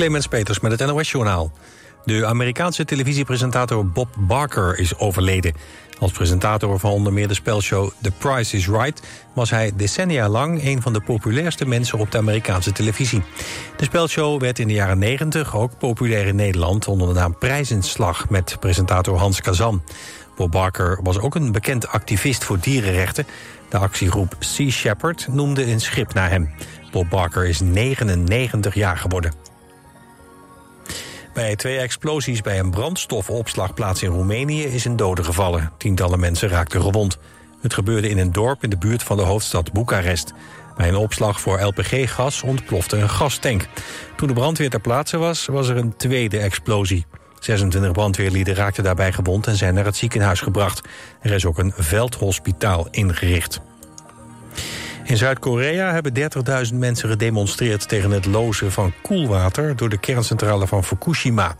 Clemens Peters met het NOS-journaal. De Amerikaanse televisiepresentator Bob Barker is overleden. Als presentator van onder meer de spelshow The Price is Right... was hij decennia lang een van de populairste mensen op de Amerikaanse televisie. De spelshow werd in de jaren 90 ook populair in Nederland... onder de naam Prijzenslag met presentator Hans Kazan. Bob Barker was ook een bekend activist voor dierenrechten. De actiegroep Sea Shepherd noemde een schip naar hem. Bob Barker is 99 jaar geworden. Bij twee explosies bij een brandstofopslagplaats in Roemenië is een dode gevallen. Tientallen mensen raakten gewond. Het gebeurde in een dorp in de buurt van de hoofdstad Boekarest. Bij een opslag voor LPG-gas ontplofte een gastank. Toen de brandweer ter plaatse was, was er een tweede explosie. 26 brandweerlieden raakten daarbij gewond en zijn naar het ziekenhuis gebracht. Er is ook een veldhospitaal ingericht. In Zuid-Korea hebben 30.000 mensen gedemonstreerd tegen het lozen van koelwater door de kerncentrale van Fukushima.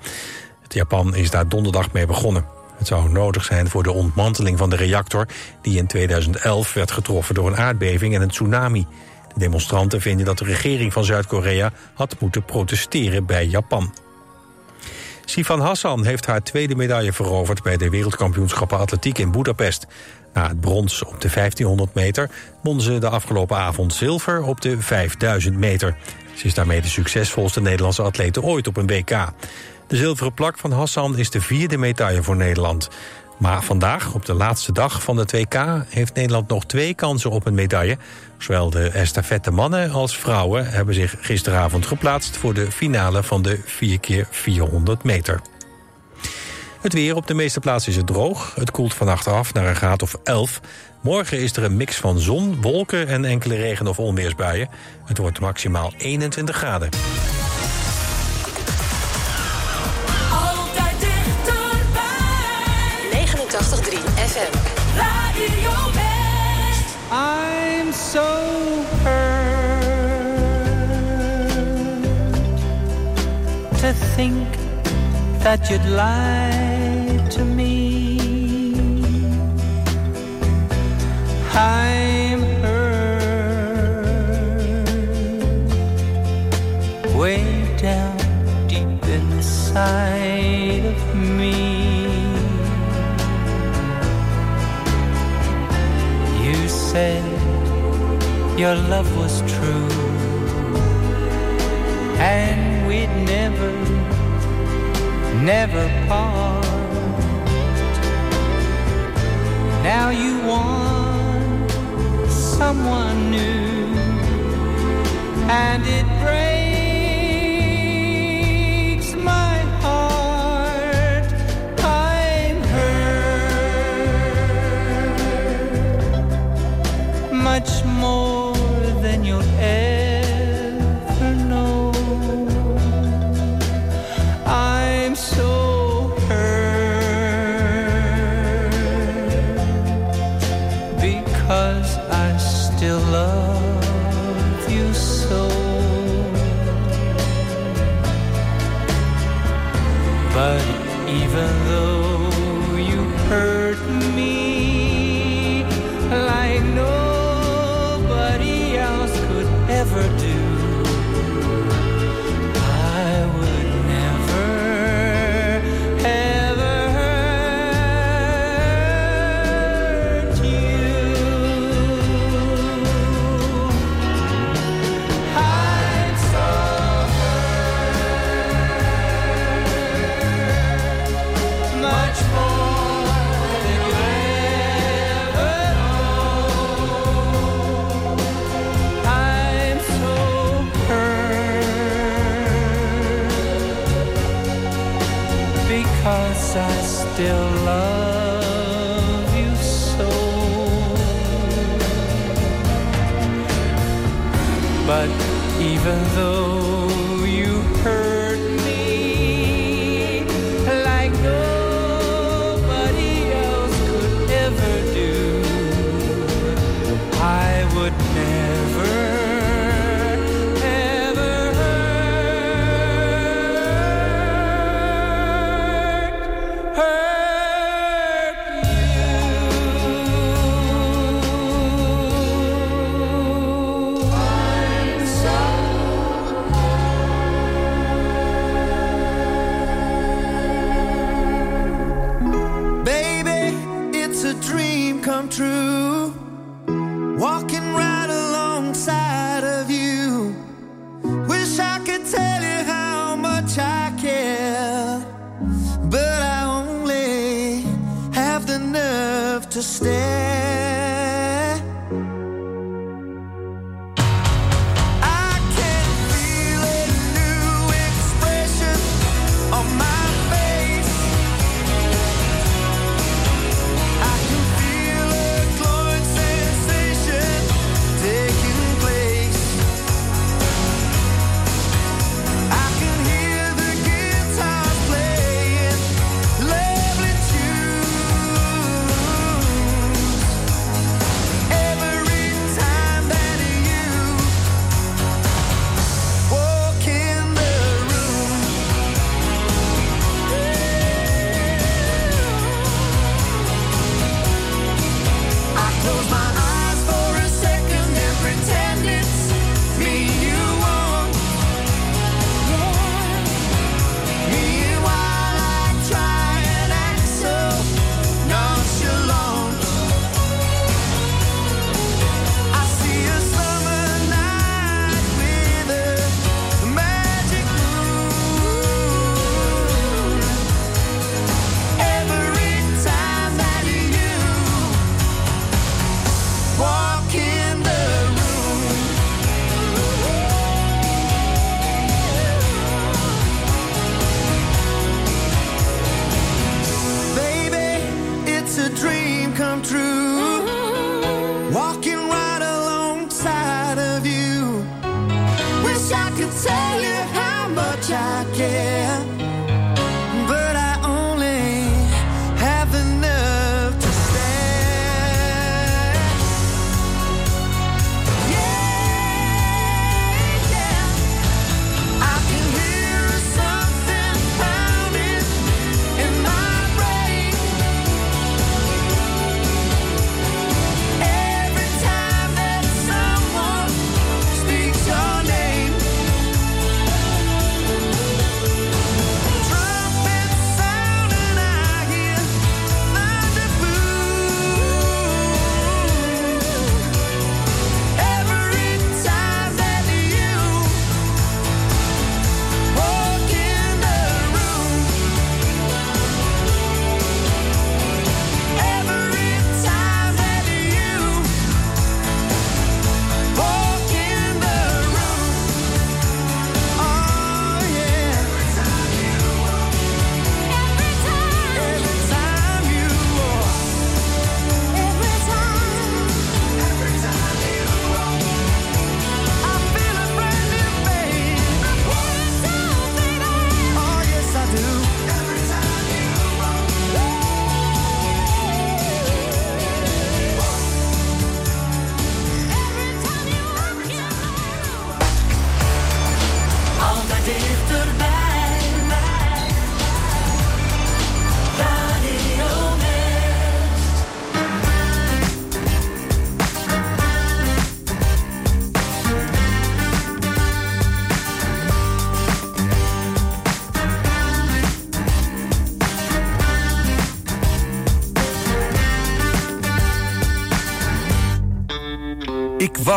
Het Japan is daar donderdag mee begonnen. Het zou nodig zijn voor de ontmanteling van de reactor die in 2011 werd getroffen door een aardbeving en een tsunami. De demonstranten vinden dat de regering van Zuid-Korea had moeten protesteren bij Japan. Sifan Hassan heeft haar tweede medaille veroverd... bij de wereldkampioenschappen atletiek in Budapest. Na het brons op de 1500 meter won ze de afgelopen avond zilver op de 5000 meter. Ze is daarmee de succesvolste Nederlandse atlete ooit op een WK. De zilveren plak van Hassan is de vierde medaille voor Nederland. Maar vandaag, op de laatste dag van het WK... heeft Nederland nog twee kansen op een medaille. Zowel de estafette mannen als vrouwen hebben zich gisteravond geplaatst... voor de finale van de 4x400 meter. Het weer op de meeste plaatsen is het droog. Het koelt vannacht af naar een graad of 11. Morgen is er een mix van zon, wolken en enkele regen- of onweersbuien. Het wordt maximaal 21 graden. Altijd dichterbij. 89.3 FM. Radio West. I'm so hurt to think that you'd lie to me. I'm hurt way down deep inside of me. You said your love was true and we'd never, never part. Now you want someone new and it breaks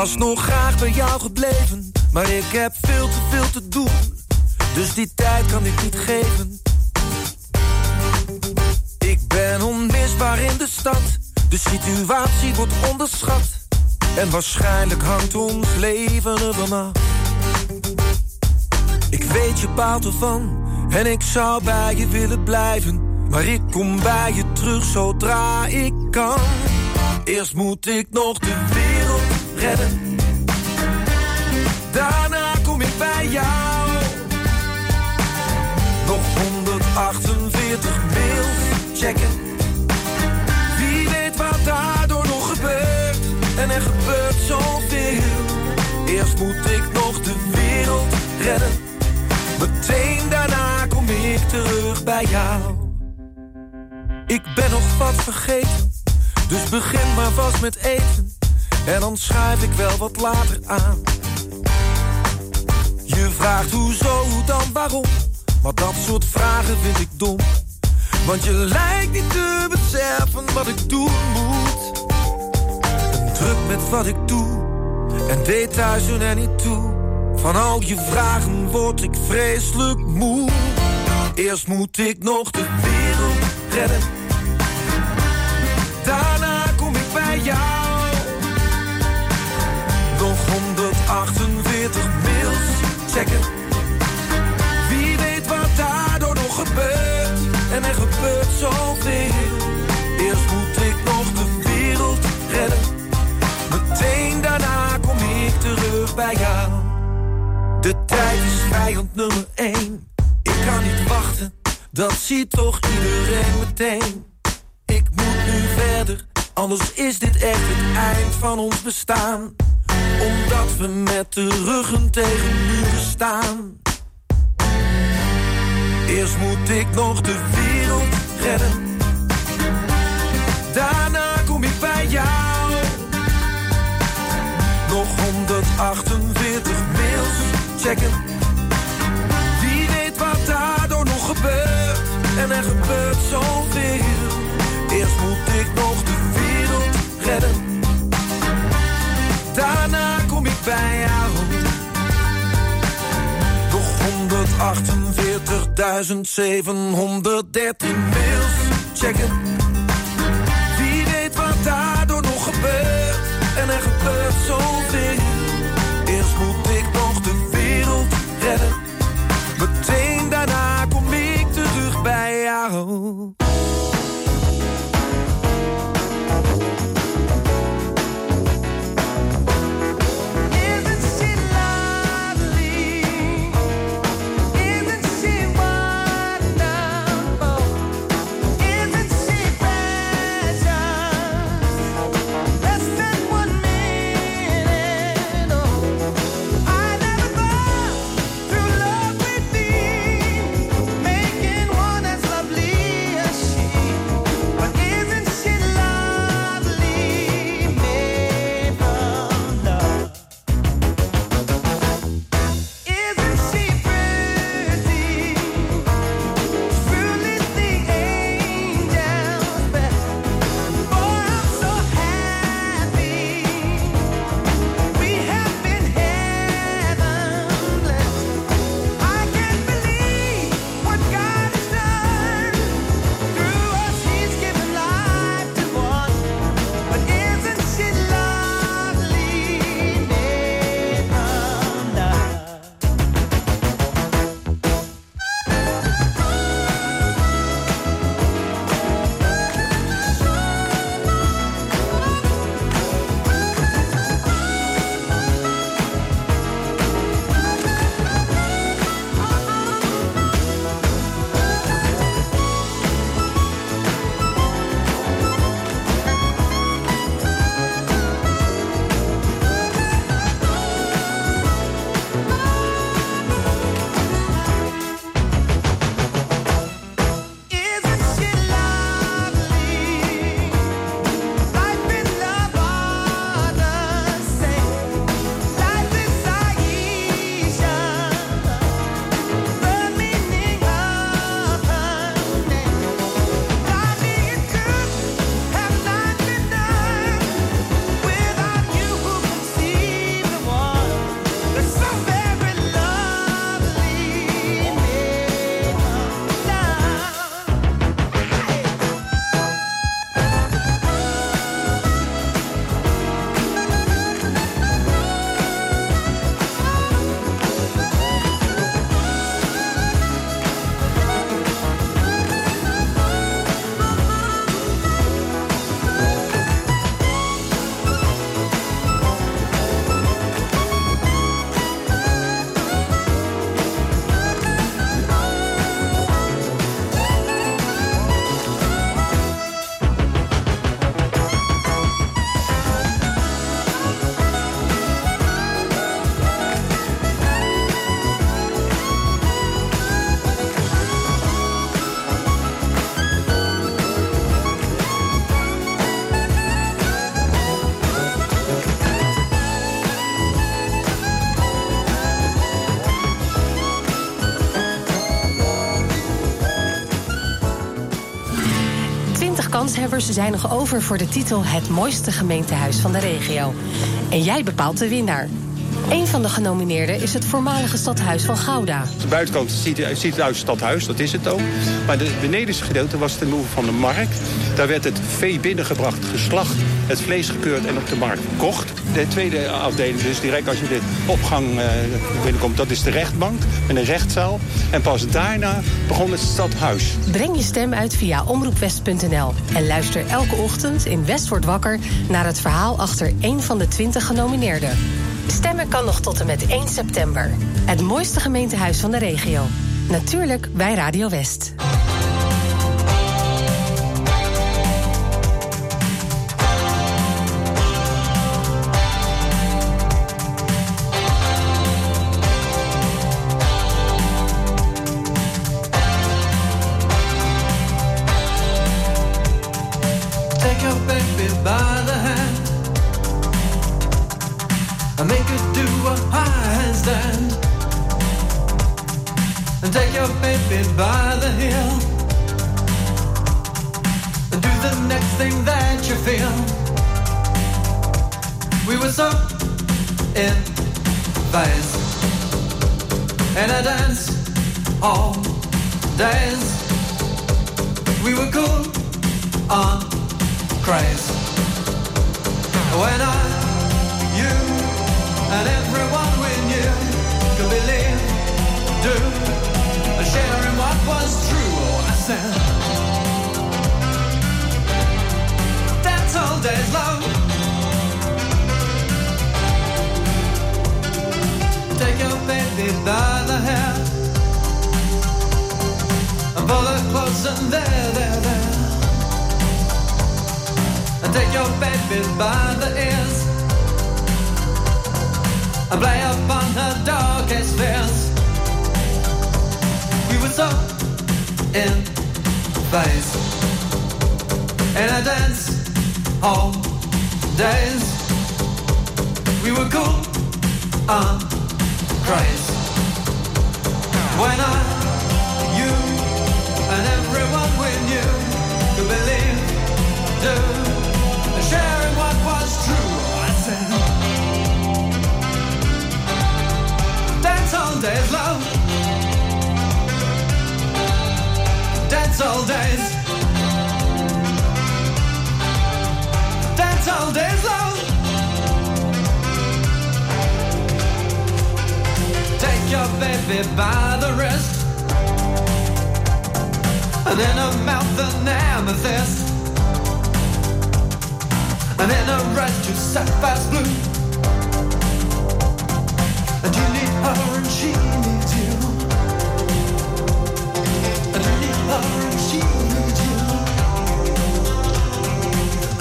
was nog graag bij jou gebleven, maar ik heb veel te veel te doen. Dus die tijd kan ik niet geven. Ik ben onmisbaar in de stad, de situatie wordt onderschat. En waarschijnlijk hangt ons leven ervan af. Ik weet je baalt ervan, en ik zou bij je willen blijven. Maar ik kom bij je terug zodra ik kan. Eerst moet ik nog de wereld Daarna kom ik bij jou. Nog 148 mails checken. Wie weet wat daardoor nog gebeurt. En er gebeurt zoveel. Eerst moet ik nog de wereld redden. Meteen daarna kom ik terug bij jou. Ik ben nog wat vergeten. Dus begin maar vast met eten. En dan schrijf ik wel wat later aan. Je vraagt hoezo, hoe dan, waarom? Maar dat soort vragen vind ik dom. Want je lijkt niet te beseffen wat ik doen moet. En druk met wat ik doe. En deed thuis en er niet toe. Van al je vragen word ik vreselijk moe. Eerst moet ik nog de wereld redden 40 mails checken. Wie weet wat daardoor nog gebeurt. En er gebeurt zoveel. Eerst moet ik nog de wereld redden. Meteen daarna kom ik terug bij jou. De tijd is vijand nummer 1. Ik kan niet wachten, dat ziet toch iedereen meteen. Ik moet nu verder, anders is dit echt het eind van ons bestaan omdat we met de ruggen tegen muren staan. Eerst moet ik nog de wereld redden. Daarna kom ik bij jou. Nog 148 mails checken 40.713 mails checken. Wie weet wat daardoor nog gebeurt. En er gebeurt zoveel. kanshebbers zijn nog over voor de titel Het mooiste gemeentehuis van de regio. En jij bepaalt de winnaar. Een van de genomineerden is het voormalige stadhuis van Gouda. De buitenkant ziet, het uit stadhuis, dat is het ook. Maar het benedenste gedeelte was ten noemen van de markt. Daar werd het vee binnengebracht, geslacht het vlees gekeurd en op de markt verkocht. De tweede afdeling, dus direct als je de opgang eh, binnenkomt, dat is de rechtbank en een rechtszaal. En pas daarna begon het stadhuis. Breng je stem uit via omroepwest.nl. En luister elke ochtend in West wordt wakker naar het verhaal achter één van de 20 genomineerden. Stemmen kan nog tot en met 1 september. Het mooiste gemeentehuis van de regio. Natuurlijk bij Radio West. All days. We were cool on craze. When I, you, and everyone we knew could believe, do, and share in what was true. Oh, I said, that's all days love. Take your baby by there, there, there and take your baby by the ears and play upon her darkest fears. We were so in phase in a dance hall days. We were cool on craze when I, could believe, sharing what was true. I said, Dance all days, love. Dance all days. Dance all days, love. Take your baby by the wrist. And in her mouth an amethyst and in a red to sapphire's blue. And you need her and she needs you. And you need her and she needs you.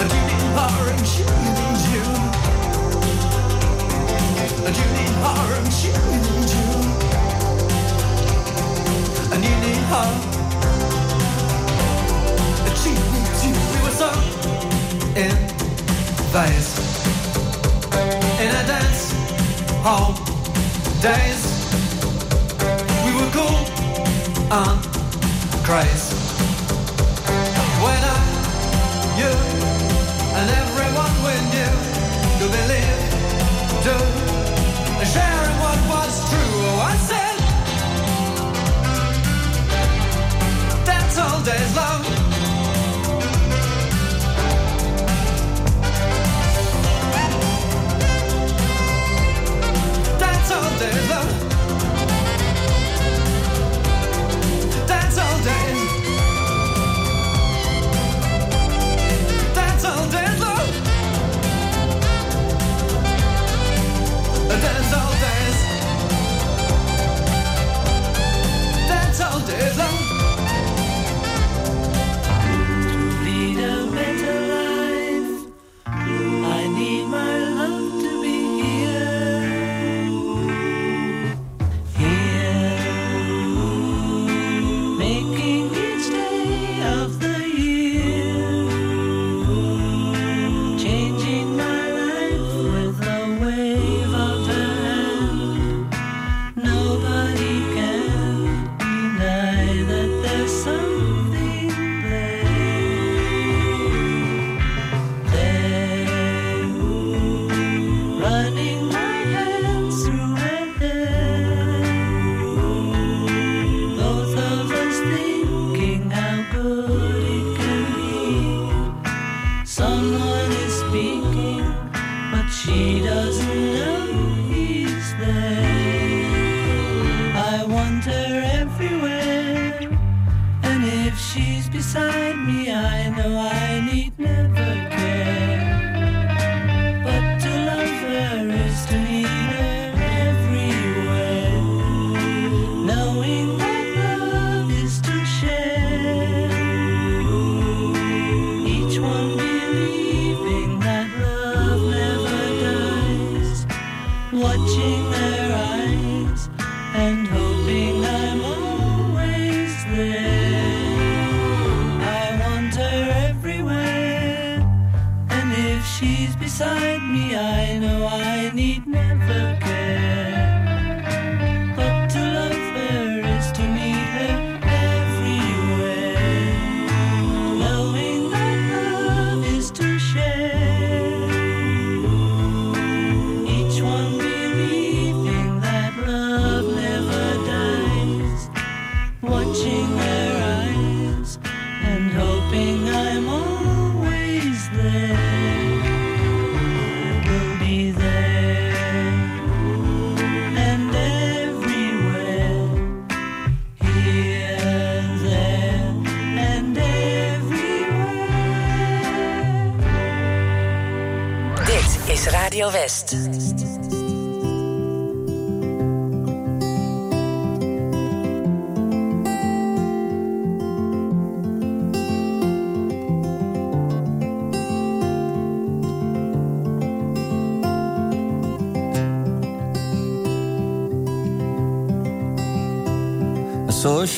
And you need her and she needs you. And you need her and she needs you. And you need her. And. We were so in phase in a dance hall days. We were cool on craze.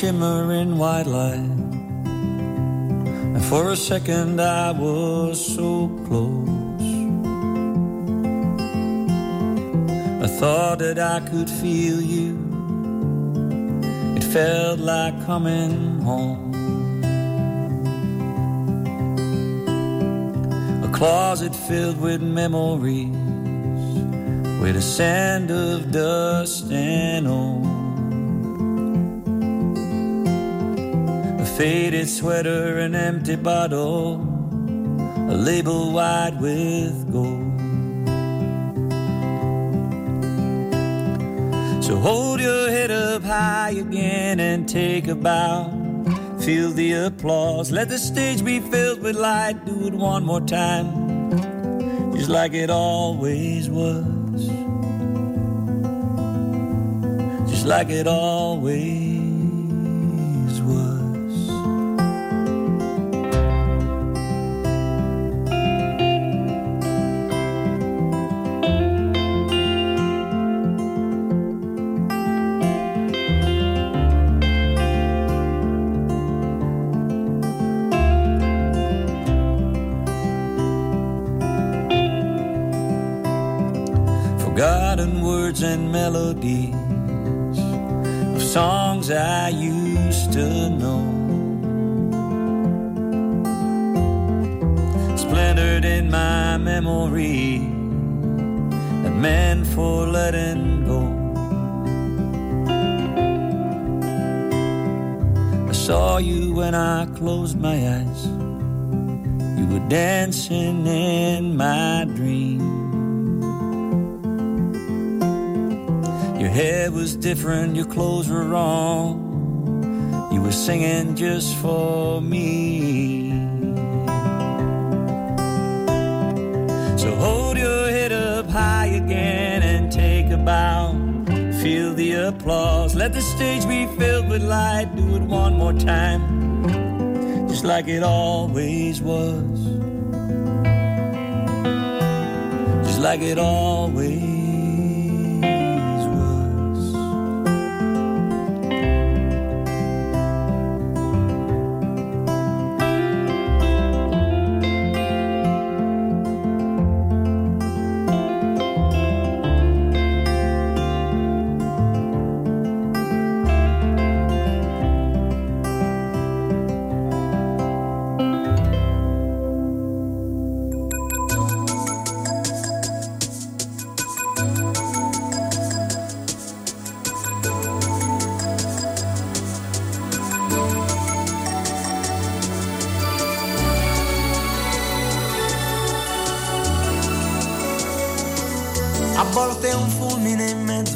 Saw a shimmering white light. And for a second I was so close. I thought that I could feel you. It felt like coming home. A closet filled with memories, with a sand of dust and old. Faded sweater, an empty bottle, a label wide with gold. So hold your head up high again and take a bow. Feel the applause. Let the stage be filled with light. Do it one more time, just like it always was. Just like it always melodies of songs I used to know. Splintered in my memory, that meant for letting go. I saw you when I closed my eyes. You were dancing in my hair was different, your clothes were wrong. You were singing just for me. So hold your head up high again and take a bow. Feel the applause. Let the stage be filled with light. Do it one more time, just like it always was. Just like it always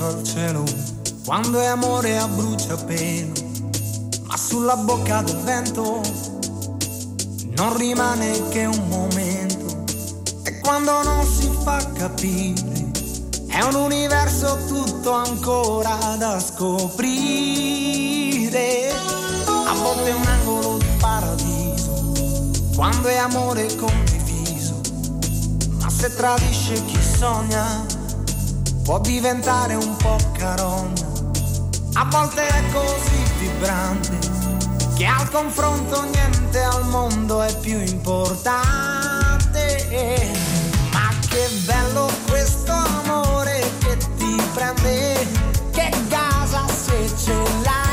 al cielo, quando è amore a bruciapelo, ma sulla bocca del vento non rimane che un momento. E quando non si fa capire, è un universo tutto ancora da scoprire. A volte è un angolo di paradiso, quando è amore condiviso, ma se tradisce chi sogna, può diventare un po' carogna. A volte è così vibrante che al confronto niente al mondo è più importante. Ma che bello questo amore che ti prende, che casa se ce l'hai,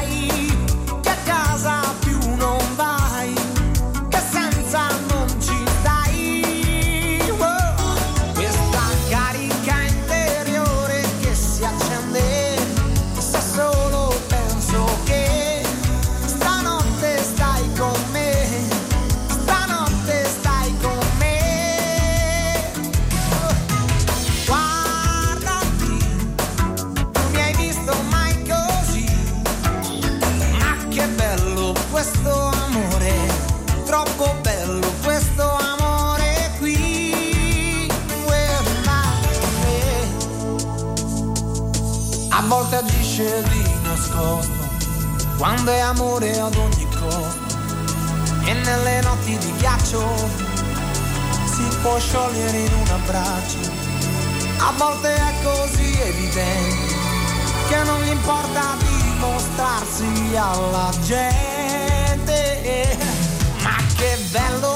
può sciogliere in un abbraccio. A volte è così evidente che non gli importa dimostrarsi alla gente. Ma che bello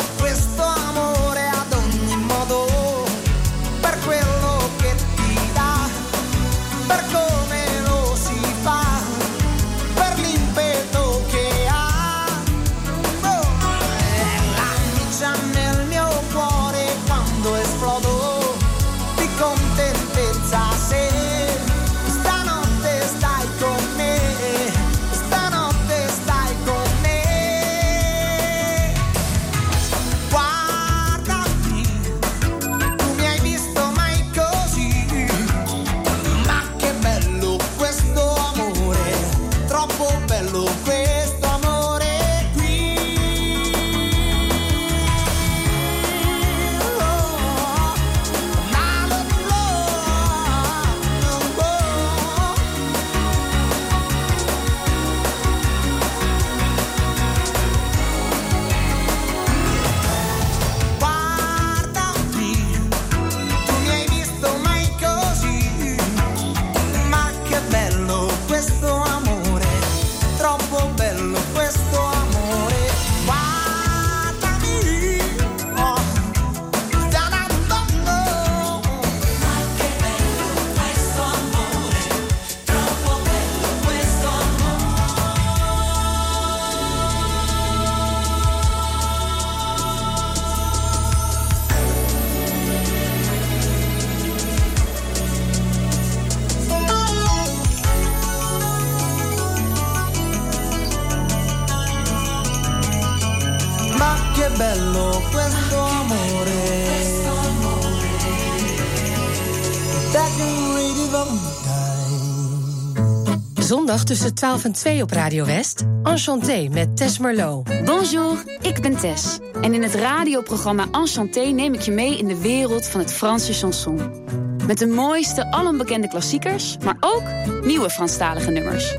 tussen 12 en 2 op Radio West. Enchanté met Tess Merlot. Bonjour, ik ben Tess. En in het radioprogramma Enchanté neem ik je mee in de wereld van het Franse chanson. Met de mooiste, alombekende klassiekers, maar ook nieuwe Franstalige nummers.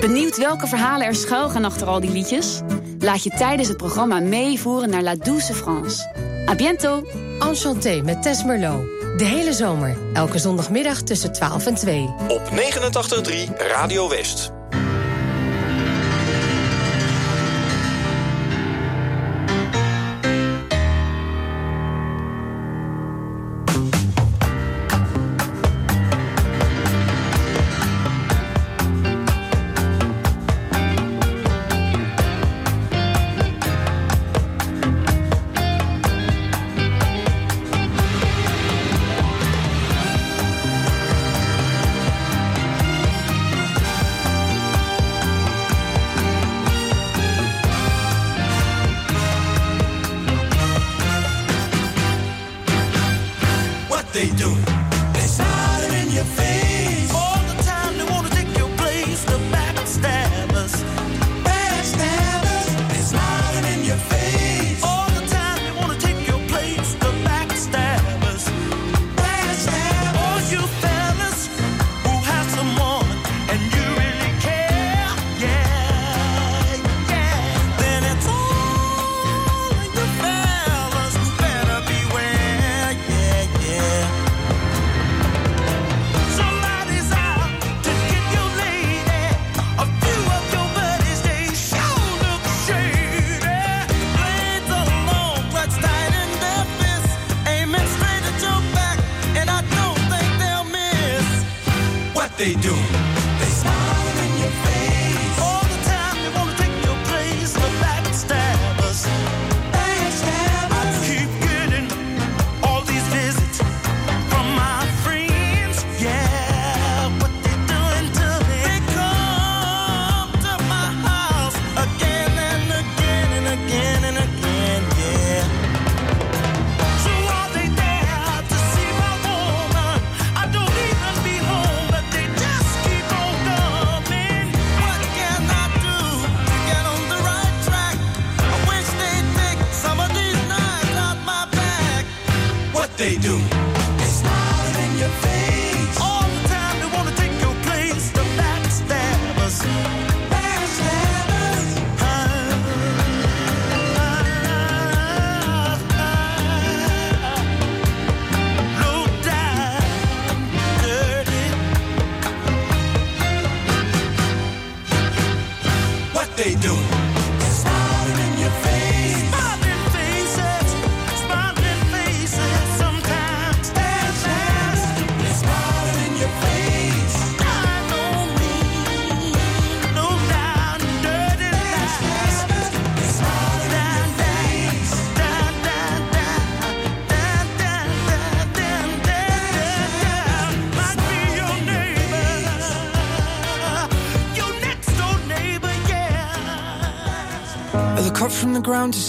Benieuwd welke verhalen er schuil gaan achter al die liedjes? Laat je tijdens het programma meevoeren naar La Douce France. A bientôt! Enchanté met Tess Merlot. De hele zomer, elke zondagmiddag tussen 12 en 2. Op 89.3 Radio West.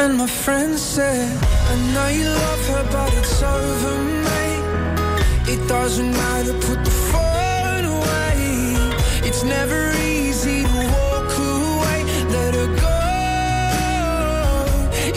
And my friend said, I know you love her, but it's over, mate. It doesn't matter, put the phone away. It's never easy to walk away. Let her go.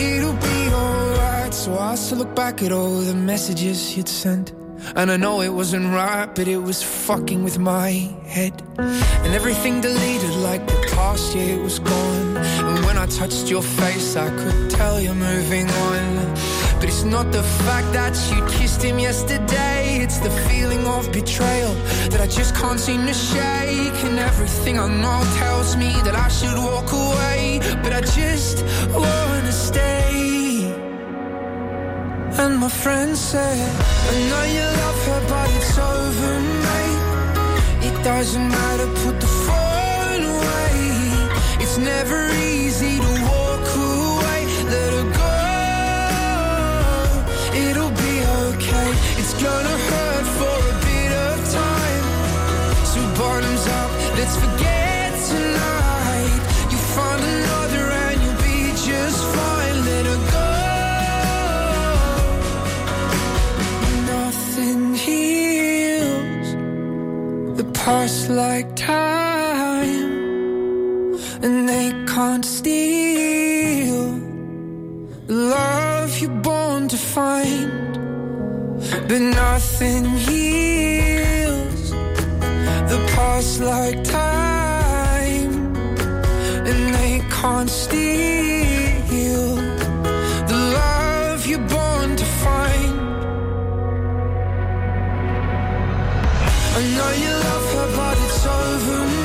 It'll be alright. So I still look back at all the messages you'd sent. And I know it wasn't right, but it was fucking with my head. And everything deleted like the past year it was gone. Touched your face, I could tell you're moving on. But it's not the fact that you kissed him yesterday, it's the feeling of betrayal that I just can't seem to shake. And everything I know tells me that I should walk away, but I just wanna stay. And my friend said, I know you love her, but it's over, mate. It doesn't matter, put the phone away. It's never easy gonna hurt for a bit of time. So bottoms up, let's forget tonight. You find another and you'll be just fine. Let her go. Nothing heals the past like time, and they can't steal the love you're born to find. But nothing heals the past like time, and they can't steal the love you're born to find. I know you love her, but it's over,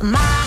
My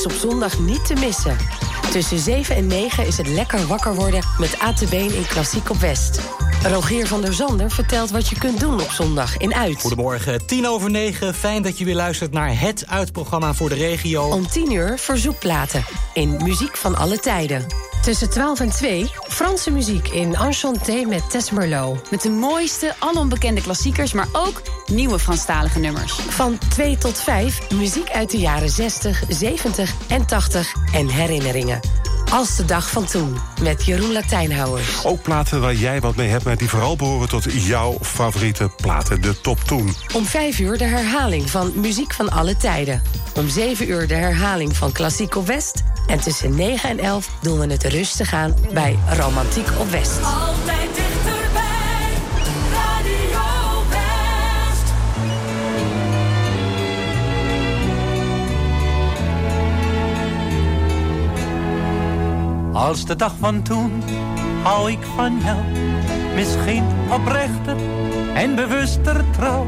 is op zondag niet te missen. Tussen 7 en 9 is het lekker wakker worden met ATB in Klassiek op West. Rogier van der Zander vertelt wat je kunt doen op zondag in Uit. Goedemorgen, tien over negen. Fijn dat je weer luistert naar het uitprogramma voor de regio. Om 10 uur verzoekplaten in Muziek van alle tijden. Tussen 12 en 2 Franse muziek in Enchanté met Tess Merlot. Met de mooiste, onbekende klassiekers, maar ook nieuwe Franstalige nummers. Van 2 tot 5 muziek uit de jaren 60, 70 en 80 en herinneringen. Als de dag van toen, met Jeroen Latijnhouwers. Ook platen waar jij wat mee hebt, maar die vooral behoren tot jouw favoriete platen, de top toen. Om 5 uur de herhaling van Muziek van alle tijden. Om 7 uur de herhaling van Klassiek op West. En tussen 9 en 11 doen we het rustig aan bij Romantiek op West. Altijd Als de dag van toen hou ik van jou. Misschien oprechter en bewuster trouw.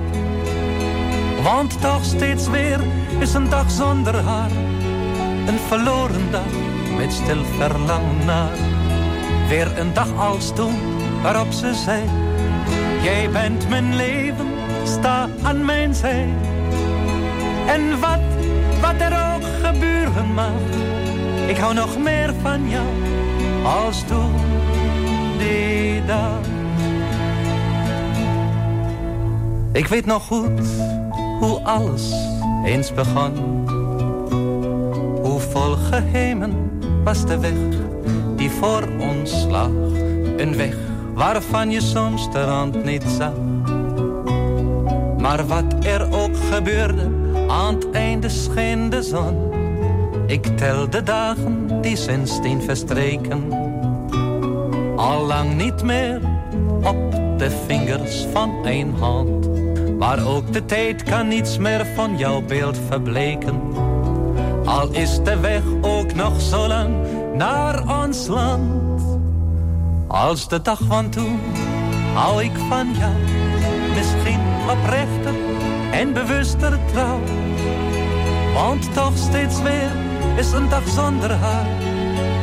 Want toch steeds weer is een dag zonder haar. Een verloren dag met stil verlangen naar. Weer een dag als toen waarop ze zei. Jij bent mijn leven, sta aan mijn zij. En wat, wat er ook gebeuren mag. Ik hou nog meer van jou als toen die dag. Ik weet nog goed hoe alles eens begon. Hoe vol geheimen was de weg die voor ons lag. Een weg waarvan je soms de rand niet zag. Maar wat er ook gebeurde, aan het einde scheen de zon. Ik tel de dagen die sindsdien verstreken. Al lang niet meer op de vingers van één hand. Maar ook de tijd kan niets meer van jouw beeld verbleken. Al is de weg ook nog zo lang naar ons land. Als de dag van toen hou ik van jou. Misschien oprechter en bewuster trouw. Want toch steeds weer is een dag zonder haar.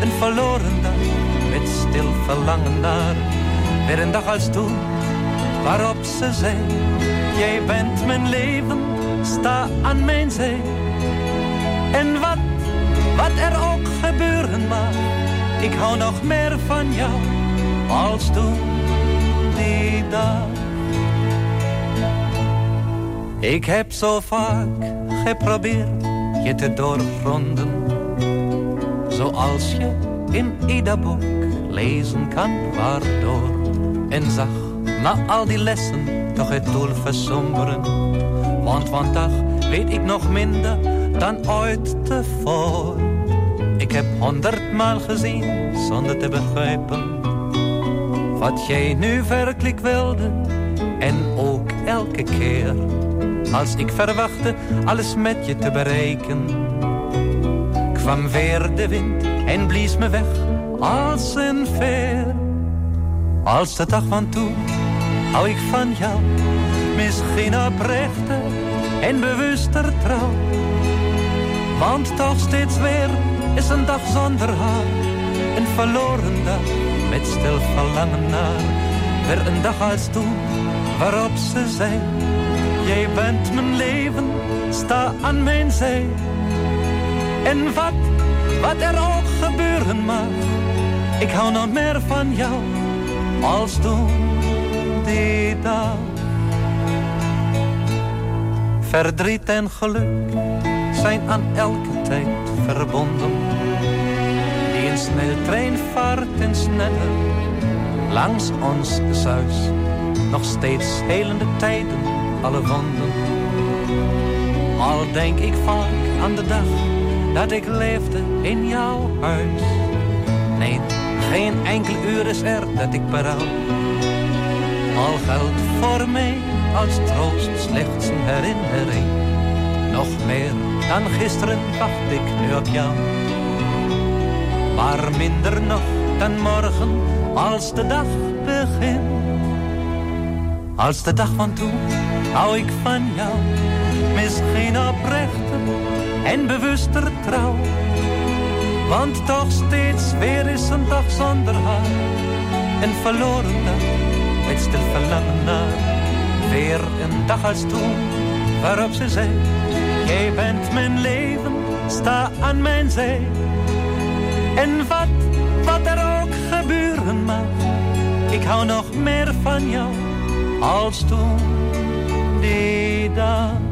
Een verloren dag met stil verlangen naar. Weer een dag als toen waarop ze zei. Jij bent mijn leven, sta aan mijn zij. En wat, wat er ook gebeuren mag. Ik hou nog meer van jou als toen die dag. Ik heb zo vaak geprobeerd je te doorgronden. Zoals je in ieder boek lezen kan waardoor. En zag na al die lessen toch het doel versomberen. Want vandaag weet ik nog minder dan ooit tevoren. Ik heb honderdmaal gezien zonder te begrijpen. Wat jij nu werkelijk wilde en ook elke keer als ik verwachtte alles met je te bereiken. Kwam weer de wind en blies me weg als een veer. Als de dag van toen hou ik van jou, misschien oprechter en bewuster trouw. Want toch steeds weer is een dag zonder haar, een verloren dag met stil verlangen naar. Weer een dag als toen waarop ze zei Jij bent mijn leven, sta aan mijn zij. En wat, wat er ook gebeuren mag, ik hou nog meer van jou als toen die dag. Verdriet en geluk zijn aan elke tijd verbonden. Die een sneltrein vaart en sneller langs ons zuis. Nog steeds helende tijden alle wonden. Al denk ik vaak aan de dag dat ik leefde in jouw huis. Nee, geen enkel uur is er dat ik berouw. Al geldt voor mij als troost slechts een herinnering. Nog meer dan gisteren wacht ik nu op jou. Maar minder nog dan morgen als de dag begint. Als de dag van toen hou ik van jou. Misschien oprechter en bewuster trouw. Want toch steeds weer is een dag zonder haar. Een verloren dag, met stil verlangen naar. Weer een dag als toen, waarop ze zei. Jij bent mijn leven, sta aan mijn zij. En wat, wat er ook gebeuren mag. Ik hou nog meer van jou als toen. Someday the